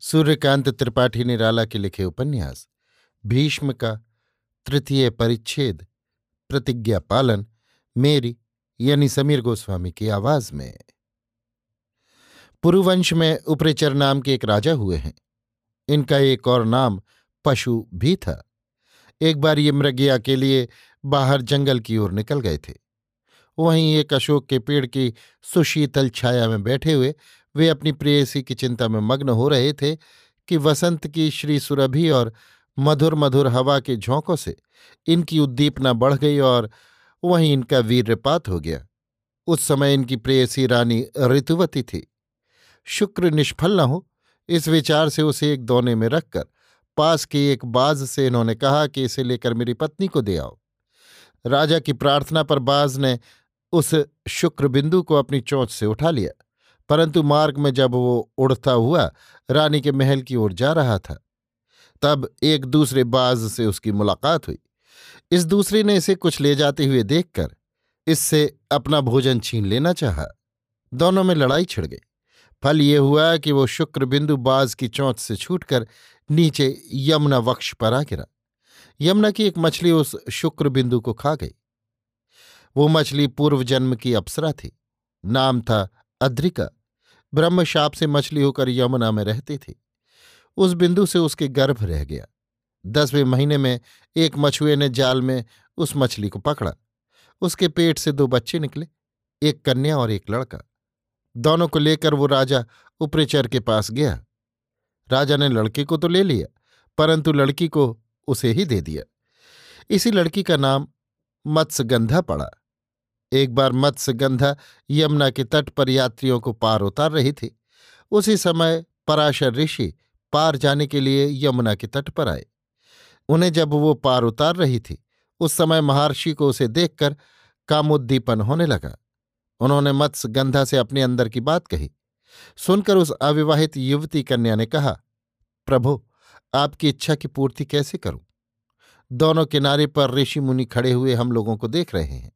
सूर्यकांत त्रिपाठी निराला के लिखे उपन्यास, भीष्म का तृतीय परिच्छेद, प्रतिज्ञा पालन, मेरी यानी समीर गोस्वामी की आवाज़ में। पुरुवंश में उपरेचर नाम के एक राजा हुए हैं। इनका एक और नाम पशु भी था। एक बार ये मृगिया के लिए बाहर जंगल की ओर निकल गए थे। वहीं एक अशोक के पेड़ की सुशीतल छाया में बैठे हुए वे अपनी प्रेयसी की चिंता में मग्न हो रहे थे कि वसंत की श्री सुरभि और मधुर मधुर हवा के झोंकों से इनकी उद्दीपना बढ़ गई और वहीं इनका वीर्यपात हो गया। उस समय इनकी प्रेयसी रानी ऋतुवती थी। शुक्र निष्फल न हो, इस विचार से उसे एक दोने में रखकर पास के एक बाज से इन्होंने कहा कि इसे लेकर मेरी पत्नी को दे आओ। राजा की प्रार्थना पर बाज ने उस शुक्र बिंदु को अपनी चोंच से उठा लिया। परंतु मार्ग में जब वो उड़ता हुआ रानी के महल की ओर जा रहा था, तब एक दूसरे बाज से उसकी मुलाकात हुई। इस दूसरे ने इसे कुछ ले जाते हुए देखकर इससे अपना भोजन छीन लेना चाहा। दोनों में लड़ाई छिड़ गई। फल ये हुआ कि वो शुक्र बिंदु बाज की चौंच से छूटकर नीचे यमुना वक्ष पर आ गिरा। यमुना की एक मछली उस शुक्र बिंदु को खा गई। वो मछली पूर्व जन्म की अप्सरा थी। नाम था अद्रिका। ब्रह्मशाप से मछली होकर यमुना में रहती थी। उस बिंदु से उसके गर्भ रह गया। दसवें महीने में एक मछुए ने जाल में उस मछली को पकड़ा। उसके पेट से दो बच्चे निकले, एक कन्या और एक लड़का। दोनों को लेकर वो राजा उपरेचर के पास गया। राजा ने लड़के को तो ले लिया, परंतु लड़की को उसे ही दे दिया। इसी लड़की का नाम मत्स्यगंधा पड़ा। एक बार मत्स्यगंधा यमुना के तट पर यात्रियों को पार उतार रही थी। उसी समय पराशर ऋषि पार जाने के लिए यमुना के तट पर आए। उन्हें जब वो पार उतार रही थी, उस समय महर्षि को उसे देखकर कामोद्दीपन होने लगा। उन्होंने मत्स्यगंधा से अपने अंदर की बात कही। सुनकर उस अविवाहित युवती कन्या ने कहा, प्रभु, आपकी इच्छा की पूर्ति कैसे करूँ? दोनों किनारे पर ऋषि मुनि खड़े हुए हम लोगों को देख रहे हैं।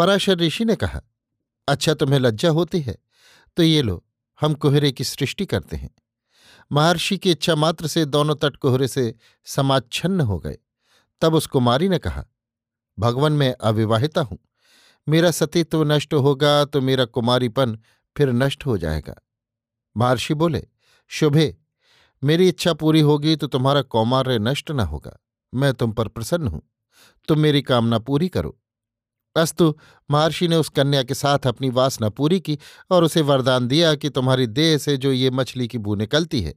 पराशर ऋषि ने कहा अच्छा तुम्हें लज्जा होती है तो ये लो, हम कोहरे की सृष्टि करते हैं। महर्षि की इच्छा मात्र से दोनों तट कोहरे से समाच्छन्न हो गए। तब उस कुमारी ने कहा, भगवान, मैं अविवाहिता हूँ। मेरा सतीत्व नष्ट होगा तो मेरा कुमारीपन फिर नष्ट हो जाएगा। महर्षि बोले, शुभे, मेरी इच्छा पूरी होगी तो तुम्हारा कौमार्य नष्ट न होगा। मैं तुम पर प्रसन्न हूँ। तुम मेरी कामना पूरी करो। अस्तु, महर्षि ने उस कन्या के साथ अपनी वासना पूरी की और उसे वरदान दिया कि तुम्हारी देह से जो ये मछली की बू निकलती है,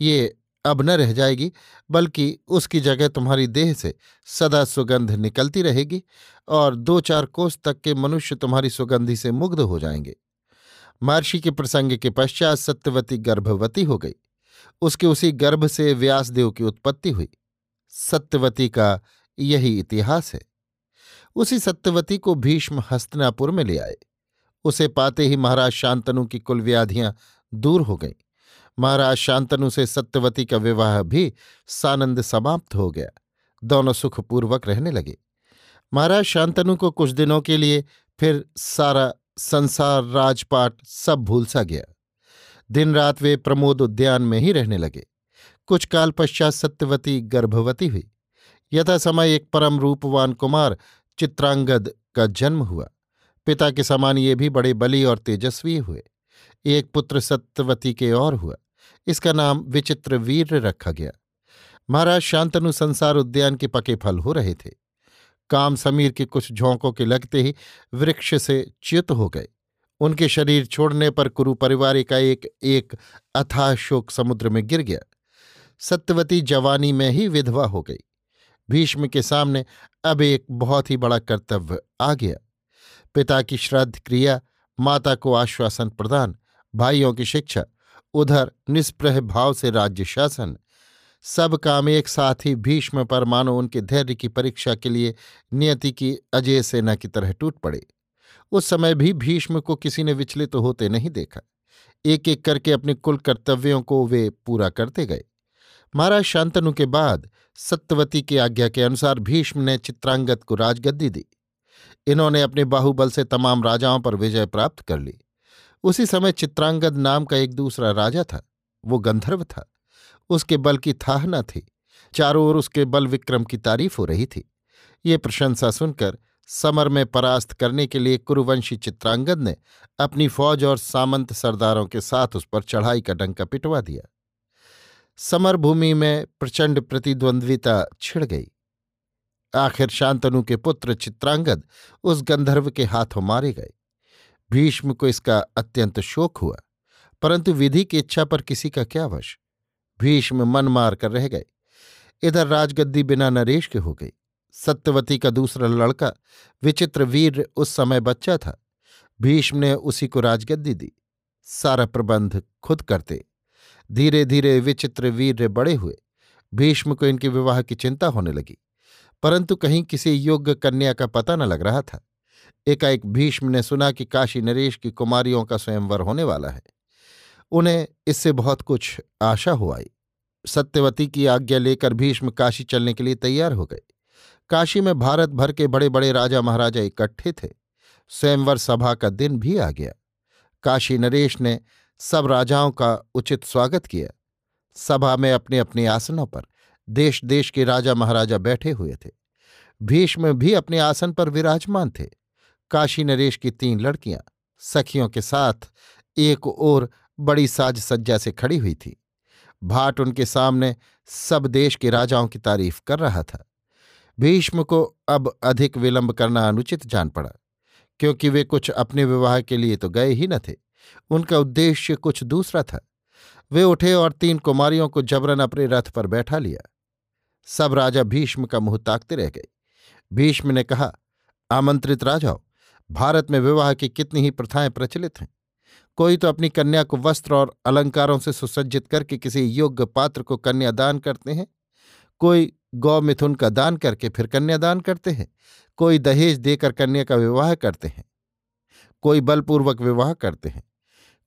ये अब न रह जाएगी, बल्कि उसकी जगह तुम्हारी देह से सदा सुगंध निकलती रहेगी और दो चार कोस तक के मनुष्य तुम्हारी सुगंधि से मुग्ध हो जाएँगे। महर्षि के प्रसंग के पश्चात सत्यवती गर्भवती हो गई। उसके उसी गर्भ से व्यासदेव की उत्पत्ति हुई। सत्यवती का यही इतिहास है। उसी सत्यवती को भीष्म हस्तनापुर में ले आए। उसे पाते ही महाराज शांतनु की कुल व्याधियाँ दूर हो गईं। महाराज शांतनु से सत्यवती का विवाह भी सानंद समाप्त हो गया। दोनों सुखपूर्वक रहने लगे। महाराज शांतनु को कुछ दिनों के लिए फिर सारा संसार, राजपाट सब भूल सा गया। दिन रात वे प्रमोद उद्यान में ही रहने लगे। कुछ काल पश्चात सत्यवती गर्भवती हुई। यथा समय एक परम रूपवान कुमार चित्रांगद का जन्म हुआ। पिता के समान ये भी बड़े बली और तेजस्वी हुए। एक पुत्र सत्यवती के और हुआ। इसका नाम विचित्र वीर रखा गया। महाराज शांतनु संसार उद्यान के पके फल हो रहे थे। काम समीर के कुछ झोंकों के लगते ही वृक्ष से च्युत हो गए। उनके शरीर छोड़ने पर कुरु परिवार का एक एक अथाह शोक समुद्र में गिर गया। सत्यवती जवानी में ही विधवा हो गई। भीष्म के सामने अब एक बहुत ही बड़ा कर्तव्य आ गया। पिता की श्राद्ध क्रिया, माता को आश्वासन प्रदान, भाइयों की शिक्षा, उधर निष्प्रह भाव से राज्य शासन, सब काम एक साथ ही भीष्म पर मानो उनके धैर्य की परीक्षा के लिए नियति की अजय सेना की तरह टूट पड़े। उस समय भी भीष्म को किसी ने विचलित तो होते नहीं देखा। एक एक करके अपने कुल कर्तव्यों को वे पूरा करते गए। महाराज शांतनु के बाद सत्यवती की आज्ञा के अनुसार भीष्म ने चित्रांगत को राजगद्दी दी। इन्होंने अपने बाहुबल से तमाम राजाओं पर विजय प्राप्त कर ली। उसी समय चित्रांगद नाम का एक दूसरा राजा था। वो गंधर्व था। उसके बल की थाह न थी। चारों ओर उसके बल विक्रम की तारीफ़ हो रही थी। ये प्रशंसा सुनकर समर में परास्त करने के लिए कुरुवंशी चित्रांगद ने अपनी फौज और सामंत सरदारों के साथ उस पर चढ़ाई का डंका पिटवा दिया। समर भूमि में प्रचंड प्रतिद्वंद्विता छिड़ गई। आखिर शांतनु के पुत्र चित्रांगद उस गंधर्व के हाथों मारे गए। भीष्म को इसका अत्यंत शोक हुआ, परंतु विधि की इच्छा पर किसी का क्या वश? भीष्म मन मार कर रह गए। इधर राजगद्दी बिना नरेश के हो गई। सत्यवती का दूसरा लड़का, विचित्र वीर उस समय बच्चा था। भीष्म ने उसी को राजगद्दी दी। सारा प्रबंध खुद करते। धीरे धीरे विचित्र वीर बड़े हुए। भीष्म को इनके विवाह की चिंता होने लगी, परंतु कहीं किसी योग्य कन्या का पता न लग रहा था। एकाएक भीष्म ने सुना कि काशी नरेश की कुमारियों का स्वयंवर होने वाला है। उन्हें इससे बहुत कुछ आशा हो आई। सत्यवती की आज्ञा लेकर भीष्म काशी चलने के लिए तैयार हो गए। काशी में भारत भर के बड़े बड़े राजा महाराजा इकट्ठे थे। स्वयंवर सभा का दिन भी आ गया। काशी नरेश ने सब राजाओं का उचित स्वागत किया। सभा में अपने अपने आसनों पर देश देश के राजा महाराजा बैठे हुए थे। भीष्म भी अपने आसन पर विराजमान थे। काशी नरेश की तीन लड़कियाँ सखियों के साथ एक ओर बड़ी साज सज्जा से खड़ी हुई थी। भाट उनके सामने सब देश के राजाओं की तारीफ़ कर रहा था। भीष्म को अब अधिक विलंब करना अनुचित जान पड़ा, क्योंकि वे कुछ अपने विवाह के लिए तो गए ही न थे। उनका उद्देश्य कुछ दूसरा था। वे उठे और तीन कुमारियों को जबरन अपने रथ पर बैठा लिया। सब राजा भीष्म का मुँह ताकते रह गए। भीष्म ने कहा, आमंत्रित राजाओं, भारत में विवाह की कितनी ही प्रथाएँ प्रचलित हैं। कोई तो अपनी कन्या को वस्त्र और अलंकारों से सुसज्जित करके किसी योग्य पात्र को कन्या दान करते हैं। कोई गौ मिथुन का दान करके फिर कन्यादान करते हैं। कोई दहेज देकर कन्या का विवाह करते हैं। कोई बलपूर्वक विवाह करते हैं।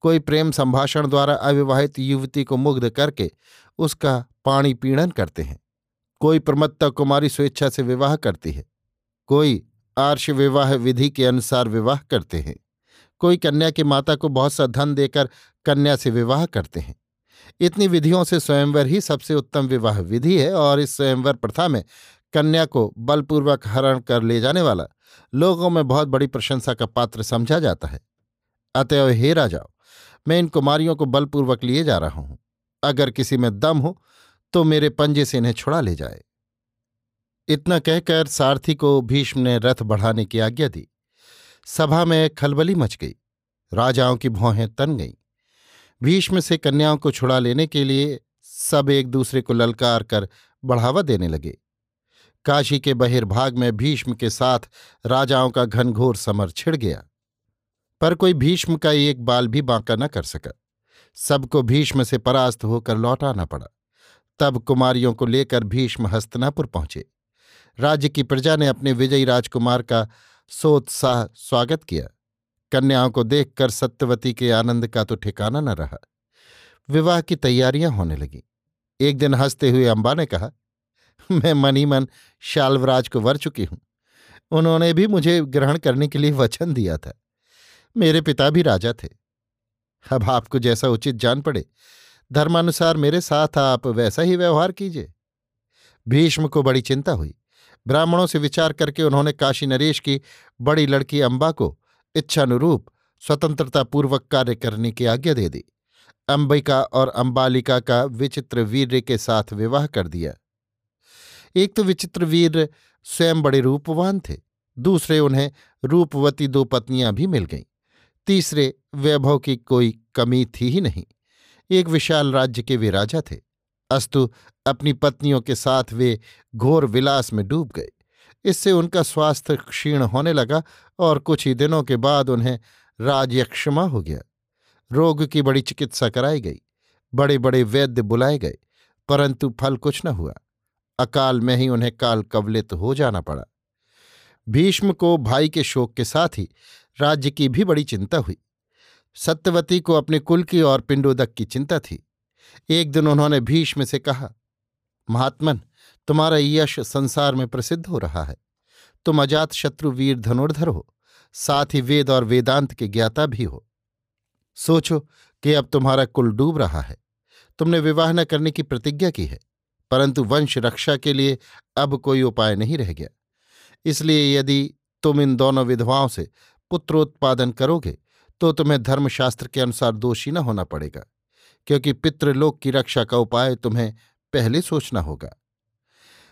कोई प्रेम संभाषण द्वारा अविवाहित युवती को मुग्ध करके उसका पाणी पीड़न करते हैं। कोई प्रमत्ता कुमारी स्वेच्छा से विवाह करती है। कोई आर्ष विवाह विधि के अनुसार विवाह करते हैं। कोई कन्या की माता को बहुत सा धन देकर कन्या से विवाह करते हैं। इतनी विधियों से स्वयंवर ही सबसे उत्तम विवाह विधि है और इस स्वयंवर प्रथा में कन्या को बलपूर्वक हरण कर ले जाने वाला लोगों में बहुत बड़ी प्रशंसा का पात्र समझा जाता है। अतएव हे राजाओ मैं इन कुमारियों को बलपूर्वक लिए जा रहा हूँ। अगर किसी में दम हो तो मेरे पंजे से इन्हें छुड़ा ले जाए। इतना कहकर सारथी को भीष्म ने रथ बढ़ाने की आज्ञा दी। सभा में खलबली मच गई। राजाओं की भौहें तन गईं। भीष्म से कन्याओं को छुड़ा लेने के लिए सब एक दूसरे को ललकार कर बढ़ावा देने लगे। काशी के बहिर्भाग में भीष्म के साथ राजाओं का घनघोर समर छिड़ गया। पर कोई भीष्म का एक बाल भी बांका न कर सका। सबको भीष्म से परास्त होकर लौटाना पड़ा। तब कुमारियों को लेकर भीष्म हस्तनापुर पहुँचे। राज्य की प्रजा ने अपने विजयी राजकुमार का सोत्साह स्वागत किया। कन्याओं को देखकर सत्यवती के आनंद का तो ठिकाना न रहा। विवाह की तैयारियाँ होने लगीं। एक दिन हँसते हुए अम्बा ने कहा, मैं मनी मन शाल्वराज को वर चुकी हूँ। उन्होंने भी मुझे ग्रहण करने के लिए वचन दिया था। मेरे पिता भी राजा थे। अब आपको जैसा उचित जान पड़े, धर्मानुसार मेरे साथ आप वैसा ही व्यवहार कीजिए। भीष्म को बड़ी चिंता हुई। ब्राह्मणों से विचार करके उन्होंने काशी नरेश की बड़ी लड़की अंबा को इच्छानुरूप स्वतंत्रतापूर्वक कार्य करने की आज्ञा दे दी। अंबिका और अंबालिका का विचित्र वीर्य के साथ विवाह कर दिया। एक तो विचित्र वीर स्वयं बड़े रूपवान थे, दूसरे उन्हें रूपवती दो पत्नियाँ भी मिल गईं। तीसरे वैभव की कोई कमी थी ही नहीं। एक विशाल राज्य के वे राजा थे। अस्तु अपनी पत्नियों के साथ वे घोर विलास में डूब गए। इससे उनका स्वास्थ्य क्षीण होने लगा और कुछ ही दिनों के बाद उन्हें राजयक्षमा हो गया। रोग की बड़ी चिकित्सा कराई गई। बड़े बड़े वैद्य बुलाए गए, परंतु फल कुछ न हुआ। अकाल में ही उन्हें काल कवलित हो जाना पड़ा। भीष्म को भाई के शोक के साथ ही राज्य की भी बड़ी चिंता हुई। सत्यवती को अपने कुल की और पिंडोदक की चिंता थी। एक दिन उन्होंने भीष्म से कहा, महात्मन, तुम्हारा यश संसार में प्रसिद्ध हो रहा है। तुम अजात शत्रु वीर धनुर्धर हो, साथ ही वेद और वेदांत के ज्ञाता भी हो। सोचो कि अब तुम्हारा कुल डूब रहा है। तुमने विवाह न करने की प्रतिज्ञा की है, परंतु वंश रक्षा के लिए अब कोई उपाय नहीं रह गया। इसलिए यदि तुम इन दोनों विधवाओं से पुत्रोत्पादन करोगे तो तुम्हें धर्मशास्त्र के अनुसार दोषी न होना पड़ेगा, क्योंकि पितृलोक की रक्षा का उपाय तुम्हें पहले सोचना होगा।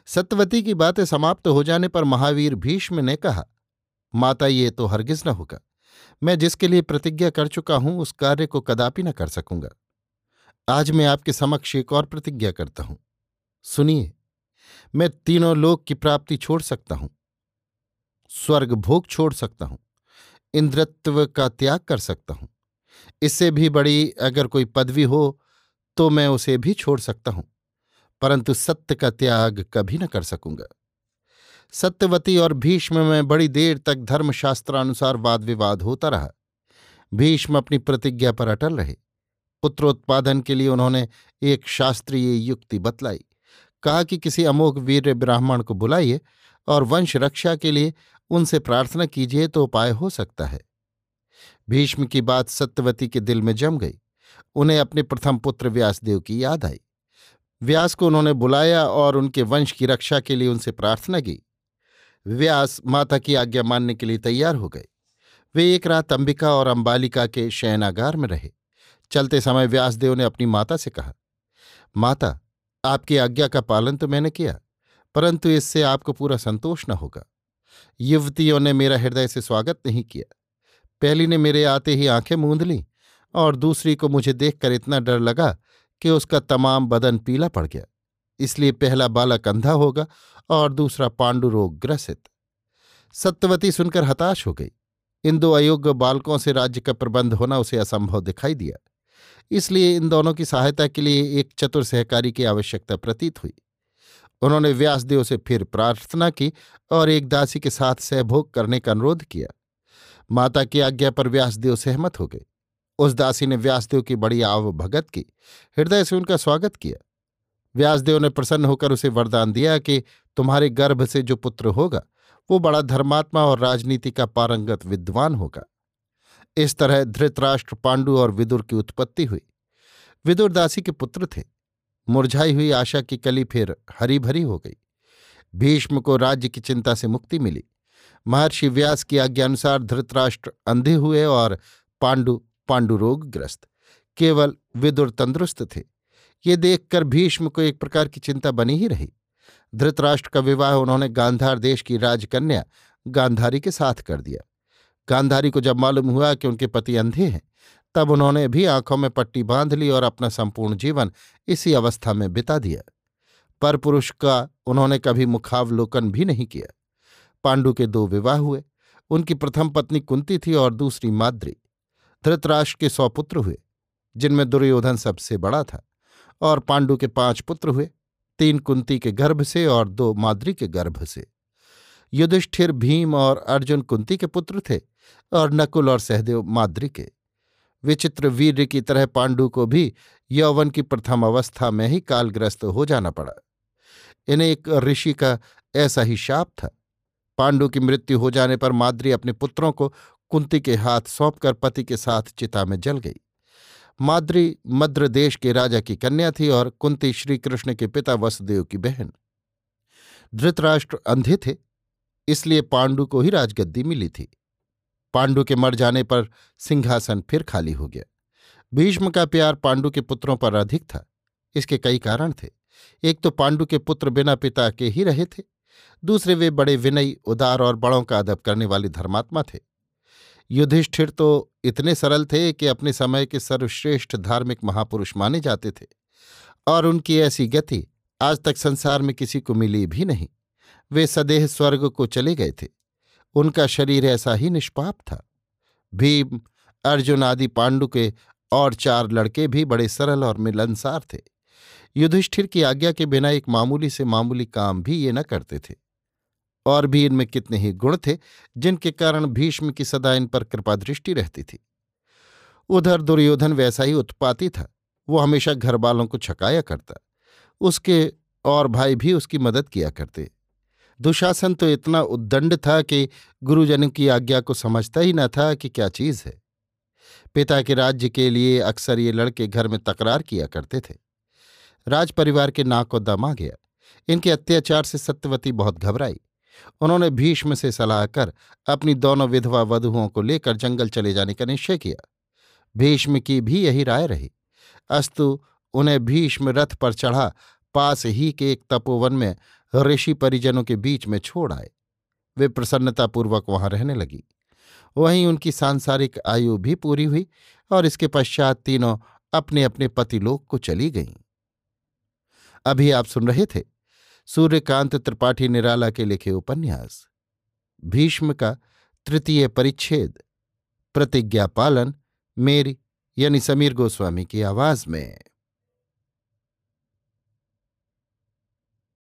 सत्यवती की बातें समाप्त हो जाने पर महावीर भीष्म ने कहा, माता, ये तो हरगिज न होगा। मैं जिसके लिए प्रतिज्ञा कर चुका हूँ, उस कार्य को कदापि न कर सकूँगा। आज मैं आपके समक्ष एक और प्रतिज्ञा करता हूँ। सुनिए, मैं तीनों लोक की प्राप्ति छोड़ सकता हूँ, स्वर्ग भोग छोड़ सकता हूँ। इंद्रत्व का त्याग कर सकता हूँ। इससे भी बड़ी अगर कोई पदवी हो तो मैं उसे भी छोड़ सकता हूँ, परंतु सत्य का त्याग कभी न कर सकूँगा। सत्यवती और भीष्म में बड़ी देर तक धर्मशास्त्रानुसार वाद विवाद होता रहा। भीष्म अपनी प्रतिज्ञा पर अटल रहे। पुत्रोत्पादन के लिए उन्होंने एक शास्त्रीय युक्ति बतलाई। कहा कि किसी अमोघ वीर ब्राह्मण को बुलाइए और वंश रक्षा के लिए उनसे प्रार्थना कीजिए तो उपाय हो सकता है। भीष्म की बात सत्यवती के दिल में जम गई। उन्हें अपने प्रथम पुत्र व्यासदेव की याद आई। व्यास को उन्होंने बुलाया और उनके वंश की रक्षा के लिए उनसे प्रार्थना की। व्यास माता की आज्ञा मानने के लिए तैयार हो गए। वे एक रात अंबिका और अंबालिका के शयनागार में रहे। चलते समय व्यासदेव ने अपनी माता से कहा, माता, आपकी आज्ञा का पालन तो मैंने किया, परंतु इससे आपको पूरा संतोष न होगा। युवतियों ने मेरा हृदय से स्वागत नहीं किया। पहली ने मेरे आते ही आँखें मूंद ली और दूसरी को मुझे देखकर इतना डर लगा कि उसका तमाम बदन पीला पड़ गया। इसलिए पहला बालक अंधा होगा और दूसरा पांडु रोग ग्रसित। सत्यवती सुनकर हताश हो गई। इन दो अयोग्य बालकों से राज्य का प्रबंध होना उसे असंभव दिखाई दिया। इसलिए इन दोनों की सहायता के लिए एक चतुर सहकारी की आवश्यकता प्रतीत हुई। उन्होंने व्यासदेव से फिर प्रार्थना की और एक दासी के साथ सहभोग करने का अनुरोध किया। माता की आज्ञा पर व्यासदेव सहमत हो गए। उस दासी ने व्यासदेव की बड़ी आव भगत की, हृदय से उनका स्वागत किया। व्यासदेव ने प्रसन्न होकर उसे वरदान दिया कि तुम्हारे गर्भ से जो पुत्र होगा, वो बड़ा धर्मात्मा और राजनीति का पारंगत विद्वान होगा। इस तरह धृतराष्ट्र पांडु और विदुर की उत्पत्ति हुई। विदुर दासी के पुत्र थे। मुरझाई हुई आशा की कली फिर हरी भरी हो गई। भीष्म को राज्य की चिंता से मुक्ति मिली। महर्षि व्यास की आज्ञानुसार धृतराष्ट्र अंधे हुए और पांडु, पांडुरोगग्रस्त, केवल विदुर तंदुरुस्त थे। ये देखकर भीष्म को एक प्रकार की चिंता बनी ही रही। धृतराष्ट्र का विवाह उन्होंने गांधार देश की राजकन्या गांधारी के साथ कर दिया। गांधारी को जब मालूम हुआ कि उनके पति अंधे हैं तब उन्होंने भी आँखों में पट्टी बाँध ली और अपना संपूर्ण जीवन इसी अवस्था में बिता दिया। पर पुरुष का उन्होंने कभी मुखावलोकन भी नहीं किया। पांडु के दो विवाह हुए, उनकी प्रथम पत्नी कुंती थी और दूसरी माद्री। धृतराष्ट्र के सौ पुत्र हुए, जिनमें दुर्योधन सबसे बड़ा था, और पांडु के पाँच पुत्र हुए, तीन कुंती के गर्भ से और दो माद्री के गर्भ से। युधिष्ठिर भीम और अर्जुन कुंती के पुत्र थे और नकुल और सहदेव माद्री के। विचित्र वीर्य की तरह पांडु को भी यौवन की प्रथम अवस्था में ही कालग्रस्त हो जाना पड़ा। इन्हें एक ऋषि का ऐसा ही शाप था। पांडु की मृत्यु हो जाने पर माद्री अपने पुत्रों को कुंती के हाथ सौंपकर पति के साथ चिता में जल गई। माद्री मद्र देश के राजा की कन्या थी और कुंती श्रीकृष्ण के पिता वसुदेव की बहन। धृतराष्ट्र अंधे थे, इसलिए पांडु को ही राजगद्दी मिली थी। पांडु के मर जाने पर सिंहासन फिर खाली हो गया। भीष्म का प्यार पांडु के पुत्रों पर अधिक था। इसके कई कारण थे। एक तो पांडु के पुत्र बिना पिता के ही रहे थे। दूसरे, वे बड़े विनयी, उदार और बड़ों का अदब करने वाले धर्मात्मा थे। युधिष्ठिर तो इतने सरल थे कि अपने समय के सर्वश्रेष्ठ धार्मिक महापुरुष माने जाते थे। और उनकी ऐसी गति आज तक संसार में किसी को मिली भी नहीं। वे सदेह स्वर्ग को चले गए थे। उनका शरीर ऐसा ही निष्पाप था। भीम, अर्जुन आदि पांडु के और चार लड़के भी बड़े सरल और मिलनसार थे। युधिष्ठिर की आज्ञा के बिना एक मामूली से मामूली काम भी ये न करते थे। और भी इनमें कितने ही गुण थे, जिनके कारण भीष्म की सदा इन पर कृपा दृष्टि रहती थी। उधर दुर्योधन वैसा ही उत्पाती था, वो हमेशा घर वालों को छकाया करता, उसके और भाई भी उसकी मदद किया करते। दुशासन तो इतना उद्दंड था कि गुरुजनों की आज्ञा को समझता ही न था कि क्या चीज़ है। पिता के राज्य के लिए अक्सर ये लड़के घर में तकरार किया करते थे। राज परिवार के नाक को दम आ गया। इनके अत्याचार से सत्यवती बहुत घबराई। उन्होंने भीष्म से सलाह कर अपनी दोनों विधवा वधुओं को लेकर जंगल चले जाने का निश्चय किया। भीष्म की भी यही राय रही। अस्तु, उन्हें भीष्म रथ पर चढ़ा, पास ही के एक तपोवन में ऋषि परिजनों के बीच में छोड़ आए। वे प्रसन्नतापूर्वक वहाँ रहने लगी। वहीं उनकी सांसारिक आयु भी पूरी हुई और इसके पश्चात तीनों अपने अपने पतिलोक को चली गईं। अभी आप सुन रहे थे सूर्यकांत त्रिपाठी निराला के लिखे उपन्यास। भीष्म का तृतीय परिच्छेद। प्रतिज्ञा पालन मेरी यानी समीर गोस्वामी की आवाज़ में।